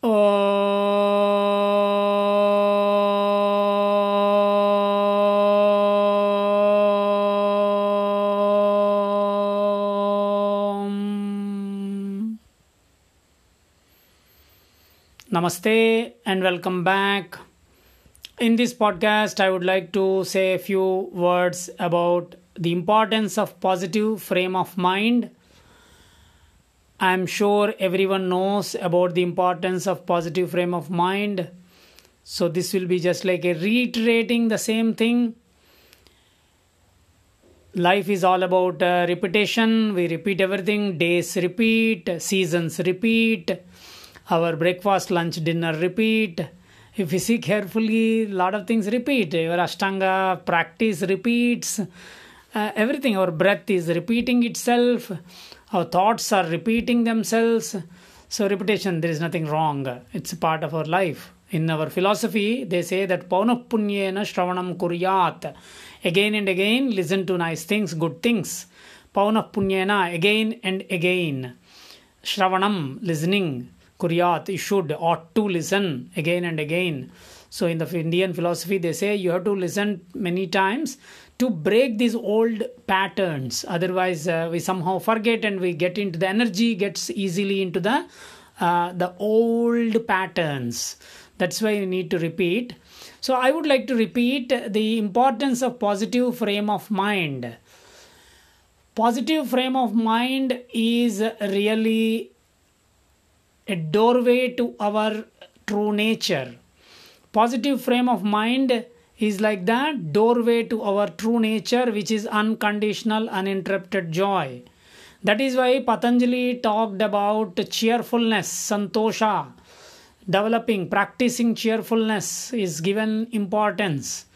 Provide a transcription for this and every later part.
Namaste and welcome back. In this podcast, I would like to say a few words about the importance of positive frame of mind. I am sure everyone knows about the importance of positive frame of mind. So this will be just like a reiterating the same thing. Life is all about uh, repetition. We repeat everything. Days repeat. Seasons repeat. Our breakfast lunch dinner repeat. If you see carefully a lot of things repeat. Your ashtanga practice repeats. Uh, everything. Our breath is repeating itself our thoughts are repeating themselves. So repetition there is nothing wrong. It's a part of our life. In our philosophy they say that paunah punyena shravanam kuryat. Again and again listen to nice things good things. Paunah punyena again and again. Shravanam listening. Kuryat you should ought to listen again and again. So in the indian philosophy they say you have to listen many times to break these old patterns. Otherwise uh, we somehow forget and we get into the energy gets easily into the uh, the old patterns. That's why you need to repeat. So i would like to repeat the importance of positive frame of mind. Positive frame of mind is really a doorway to our true nature. Positive frame of mind is like that doorway to our true nature which is unconditional uninterrupted joy. That is why patanjali talked about cheerfulness santosha. Developing practicing cheerfulness is given importance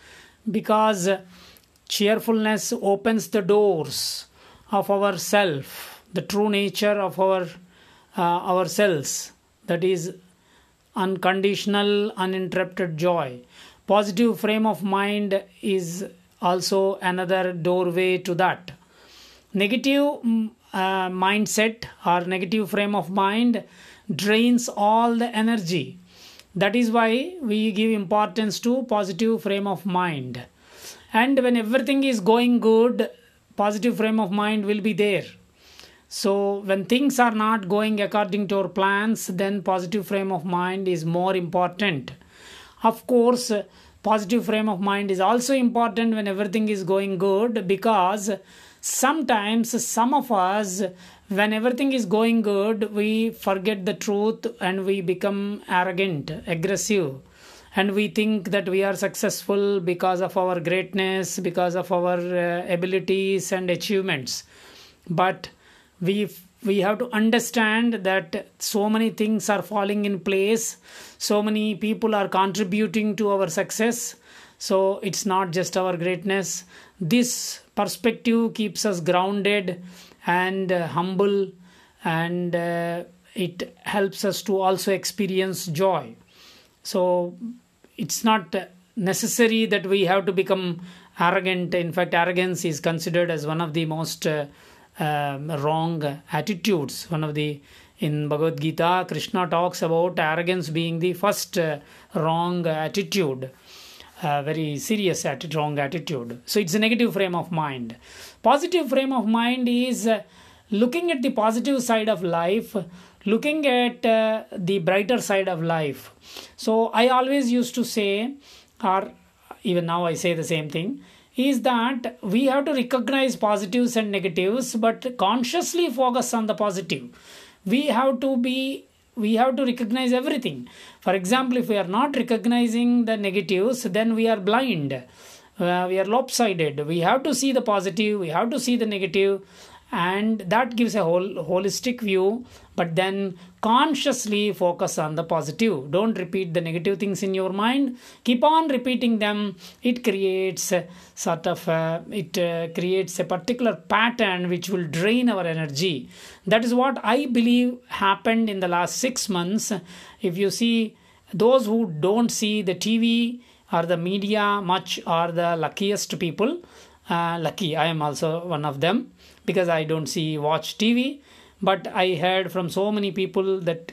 because cheerfulness opens the doors of our self the true nature of our uh, ourselves. That is unconditional uninterrupted joy positive frame of mind is also another doorway to that. Negative uh, mindset or negative frame of mind drains all the energy. That is why we give importance to positive frame of mind. And when everything is going good positive frame of mind will be there. So when things are not going according to our plans then positive frame of mind is more important of course positive frame of mind is also important when everything is going good because sometimes some of us when everything is going good we forget the truth and we become arrogant aggressive. And we think that we are successful because of our greatness because of our uh, abilities and achievements. But we we have to understand that so many things are falling in place. So many people are contributing to our success. So it's not just our greatness. This perspective keeps us grounded and uh, humble and uh, it helps us to also experience joy. So it's not necessary that we have to become arrogant. In fact arrogance is considered as one of the most uh, um, wrong attitudes. One of the in bhagavad gita krishna talks about arrogance being the first uh, wrong attitude very serious attitude, wrong attitude. So it's a negative frame of mind. Positive frame of mind is uh, looking at the positive side of life looking at uh, the brighter side of life. So i always used to say or even now i say the same thing is that we have to recognize positives and negatives but consciously focus on the positive. We have to be we have to recognize everything. For example if we are not recognizing the negatives then we are blind. Uh, we are lopsided. We have to see the positive we have to see the negative and that gives a whole holistic view but then consciously focus on the positive. Don't repeat the negative things in your mind. Keep on repeating them. It creates a sort of a, it uh, creates a particular pattern which will drain our energy. That is what i believe happened in the last 6 months. If you see those who don't see the tv or the media much are the luckiest people uh, lucky i am also one of them because I don't see watch TV. But I heard from so many people that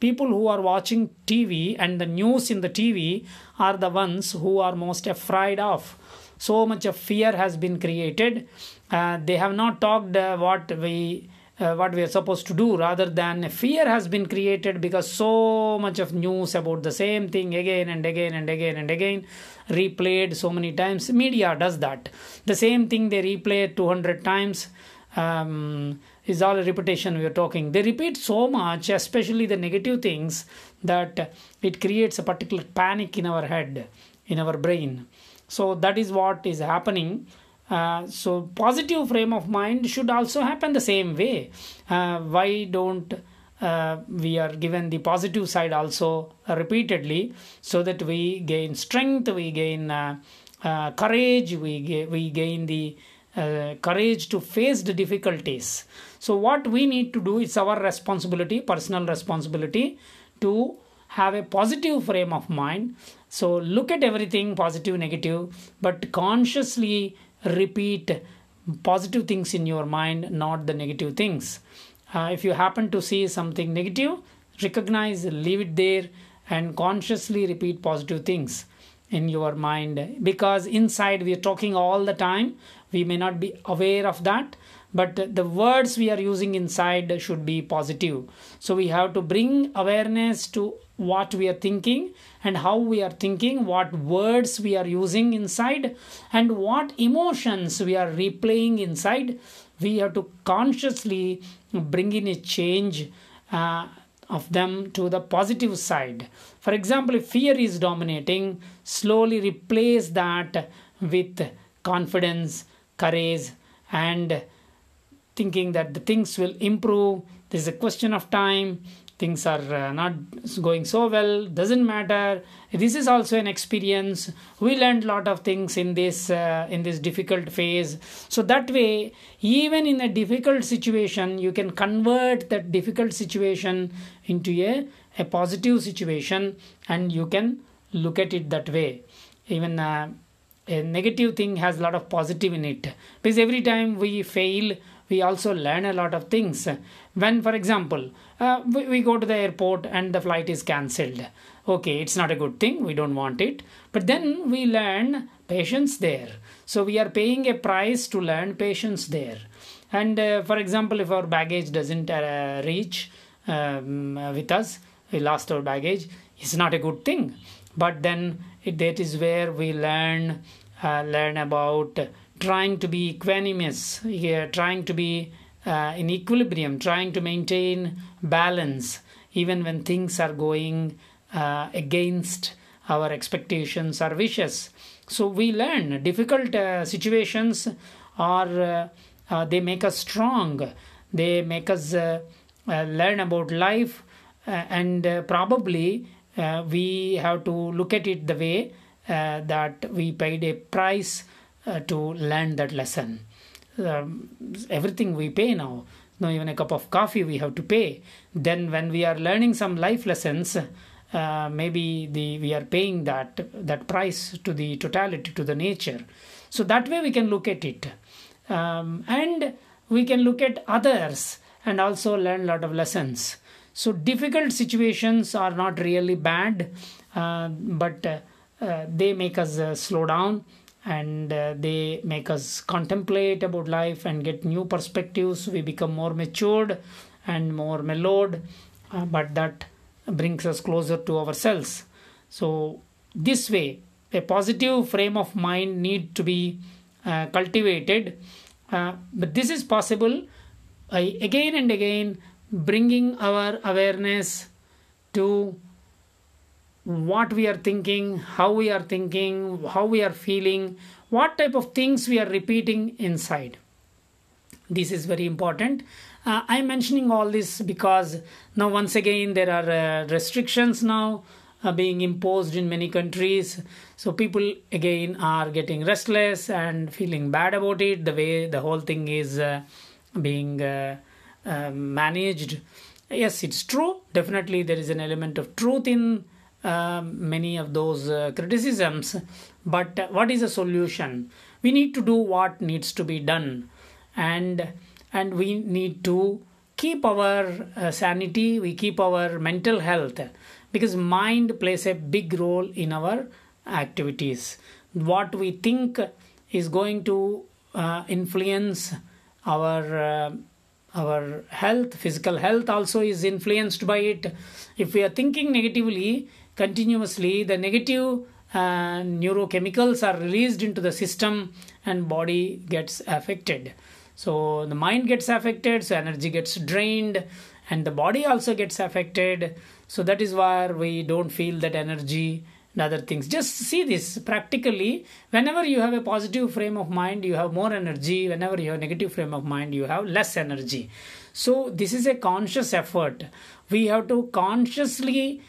people who are watching TV and the news in the TV are the ones who are most afraid of. So much of fear has been created. Uh, they have not talked uh, what we uh, what we are supposed to do rather than fear has been created because so much of news about the same thing again and again and again and again replayed so many times. Media does that. The same thing they replay 200 times um, is all a repetition we are talking. They repeat so much especially the negative things that it creates a particular panic in our head in our brain. So that is what is happening uh, so positive frame of mind should also happen the same way. Uh, why don't uh, we are given the positive side also repeatedly so that we gain strength we gain uh, uh, courage we, ga- we gain the uh, courage to face the difficulties. So what we need to do is our responsibility personal responsibility to have a positive frame of mind. So look at everything positive negative but consciously repeat positive things in your mind not the negative things. Uh, if you happen to see something negative recognize leave it there and consciously repeat positive things in your mind. Because inside we are talking all the time we may not be aware of that but the words we are using inside should be positive. So we have to bring awareness to what we are thinking and how we are thinking what words we are using inside and what emotions we are replaying inside. We have to consciously bring in a change uh, of them to the positive side. For example if fear is dominating slowly replace that with confidence courage and thinking that the things will improve there's a question of time things are uh, not going so well doesn't matter. This is also an experience. We learned a lot of things in this uh, in this difficult phase. So that way even in a difficult situation you can convert that difficult situation into a, a positive situation and you can look at it that way. Even uh, a negative thing has a lot of positive in it. Because every time we fail we also learn a lot of things. When for example uh, we, we go to the airport and the flight is cancelled. Okay it's not a good thing we don't want it. But then we learn patience there. So we are paying a price to learn patience there. And uh, for example if our baggage doesn't uh, reach um, with us we lost our baggage it's not a good thing. But then it, that is where we learn uh, learn about trying to be equanimous yeah, trying to be uh, in equilibrium trying to maintain balance even when things are going uh, against our expectations or wishes. So we learn difficult uh, situations are uh, uh, they make us strong. They make us uh, learn about life and probably we have to look at it the way that we paid a price to learn that lesson. Um, everything we pay now no even a cup of coffee we have to pay. Then when we are learning some life lessons uh, maybe the we are paying that that price to the totality to the nature. So that way we can look at it. Um, and we can look at others and also learn a lot of lessons. So difficult situations are not really bad uh, but uh, uh they make us uh, slow down and uh, they make us contemplate about life and get new perspectives. We become more matured and more mellowed uh, but that brings us closer to ourselves. So this way a positive frame of mind need to be uh, cultivated. Uh, but this is possible by again and again bringing our awareness to what we are thinking, how we are thinking, how we are feeling, what type of things we are repeating inside. This is very important. Uh, I'm mentioning all this because now, once again, there are uh, restrictions now uh, being imposed in many countries. So, people again are getting restless and feeling bad about it, the way the whole thing is uh, being uh, uh, managed. Yes, it's true. Definitely, there is an element of truth in many of those uh, criticisms. But what is the solution? We need to do what needs to be done. And and we need to keep our uh, sanity we keep our mental health. Because mind plays a big role in our activities. What we think is going to uh, influence our uh, our health physical health also is influenced by it. If we are thinking negatively continuously the negative uh, neurochemicals are released into the system and body gets affected. So the mind gets affected so energy gets drained and the body also gets affected. So that is why we don't feel that energy and other things. Just see this practically. Whenever you have a positive frame of mind you have more energy. Whenever you have negative frame of mind you have less energy. So this is a conscious effort. We have to consciously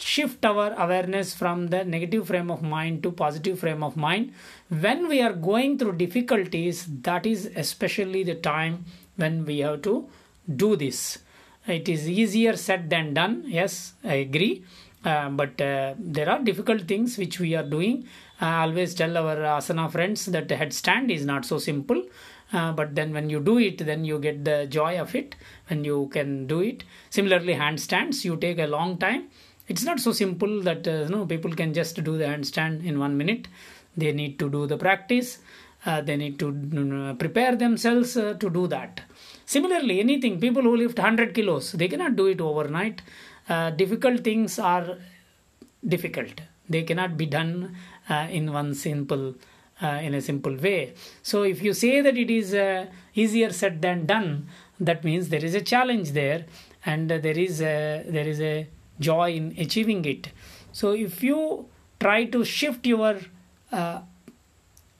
shift our awareness from the negative frame of mind to positive frame of mind. When we are going through difficulties that is especially the time when we have to do this. It is easier said than done yes i agree. Uh, but uh, there are difficult things which we are doing. I always tell our asana friends that headstand is not so simple. Uh, but then when you do it then you get the joy of it when you can do it. Similarly handstands you take a long time it's not so simple that uh, you know people can just do the handstand in one minute. They need to do the practice. Uh, they need to uh, prepare themselves uh, to do that. Similarly anything people who lift 100 kilos they cannot do it overnight. Uh, difficult things are difficult. They cannot be done uh, in one simple in a simple way. So if you say that it is easier said than done that means there is a challenge there and there is a, there is a joy in achieving it. So, if you try to shift your uh,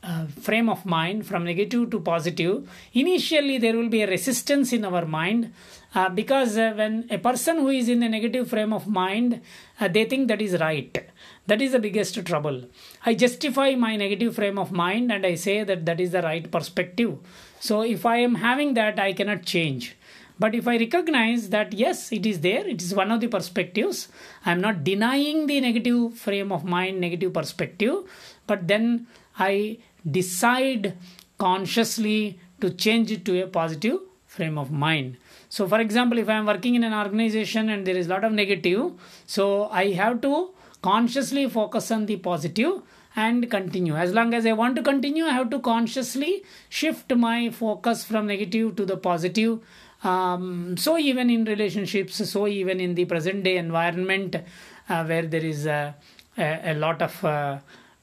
uh, frame of mind from negative to positive, initially there will be a resistance in our mind uh, because uh, when a person who is in a negative frame of mind, uh, they think that is right. That is the biggest trouble. I justify my negative frame of mind and I say that that is the right perspective. So, if I am having that, I cannot change but if I recognize that yes, it is there, it is one of the perspectives, I am not denying the negative frame of mind, negative perspective, but then I decide consciously to change it to a positive frame of mind. So, for example, if I am working in an organization and there is a lot of negative, so I have to consciously focus on the positive and continue. As long as I want to continue, I have to consciously shift my focus from negative to the positive um, so even in relationships so even in the present day environment uh, where there is a, a, a lot of uh,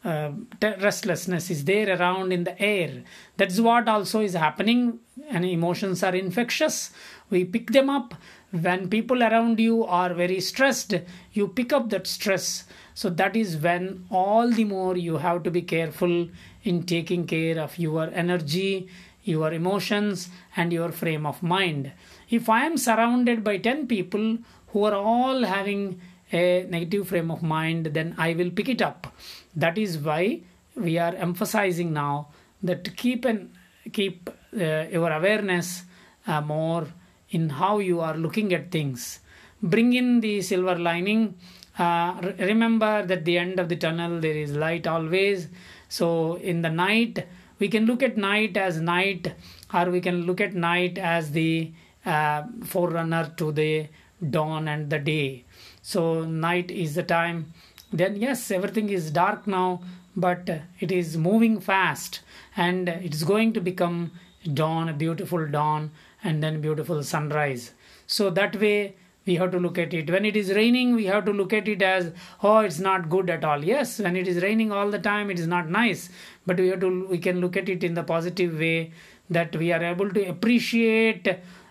uh, restlessness is there around in the air. That's what also is happening. And emotions are infectious. We pick them up. When people around you are very stressed you pick up that stress. So that is when all the more you have to be careful in taking care of your energy your emotions, and your frame of mind. If I am surrounded by 10 people who are all having a negative frame of mind, then I will pick it up. That is why we are emphasizing now that keep and keep uh, your awareness uh, more in how you are looking at things. Bring in the silver lining. Uh, remember that the end of the tunnel there is light always. So in the night we can look at night as night or we can look at night as the uh, forerunner to the dawn and the day. So night is the time. Then yes everything is dark now but it is moving fast and it's going to become dawn a beautiful dawn and then beautiful sunrise. So that way we have to look at it. When it is raining we have to look at it as oh it's not good at all. Yes when it is raining all the time it is not nice. But we have to we can look at it in the positive way that we are able to appreciate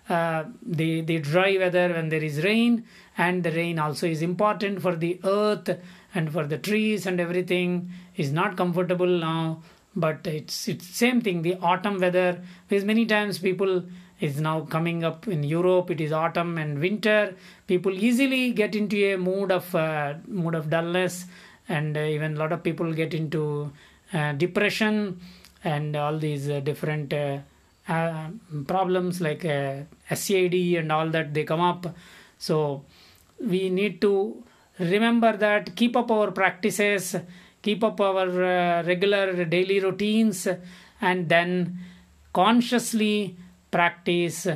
uh, the the dry weather when there is rain. And the rain also is important for the earth and for the trees and everything. Is not comfortable now but it's it's same thing the autumn weather. Because many times people is now coming up in Europe. It is autumn and winter. People easily get into a mood of uh, mood of dullness, and uh, even a lot of people get into uh, depression and all these uh, different uh, uh, problems like SAD and all that they come up. So we need to remember that keep up our practices, keep up our regular daily routines, and then consciously practice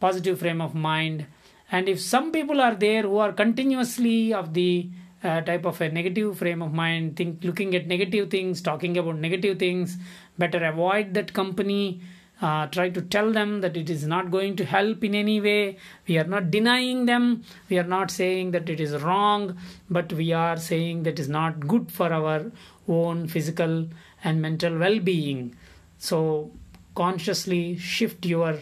positive frame of mind. And if some people are there who are continuously of the uh, type of a negative frame of mind think looking at negative things talking about negative things better avoid that company. Uh, try to tell them that it is not going to help in any way. We are not denying them. We are not saying that it is wrong but we are saying that is not good for our own physical and mental well-being. So consciously shift your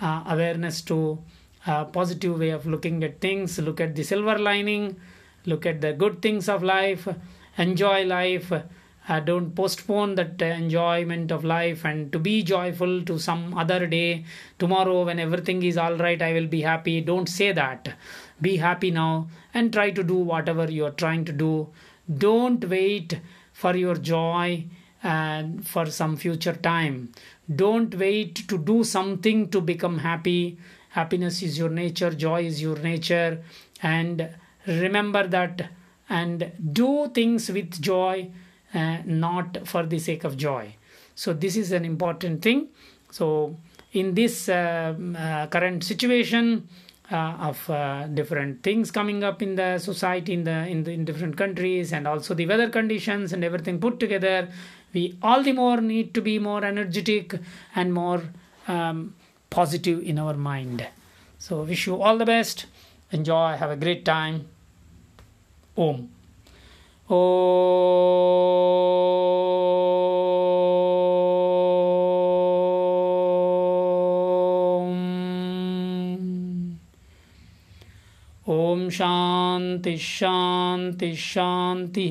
uh, awareness to a positive way of looking at things. Look at the silver lining. Look at the good things of life. Enjoy life. Uh, don't postpone that uh, enjoyment of life and to be joyful to some other day. Tomorrow when everything is all right i will be happy. Don't say that. Be happy now and try to do whatever you are trying to do. Don't wait for your joy and for some future time. Don't wait to do something to become happy. Happiness is your nature joy is your nature. And remember that and do things with joy uh, not for the sake of joy. So this is an important thing. So in this uh, uh, current situation uh, of uh, different things coming up in the society in the, in the in different countries and also the weather conditions and everything put together we all the more need to be more energetic and more um, positive in our mind. So, wish you all the best. Enjoy. Have a great time. Om. Om. Om Shanti Shanti Shanti.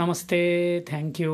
नमस्ते thank you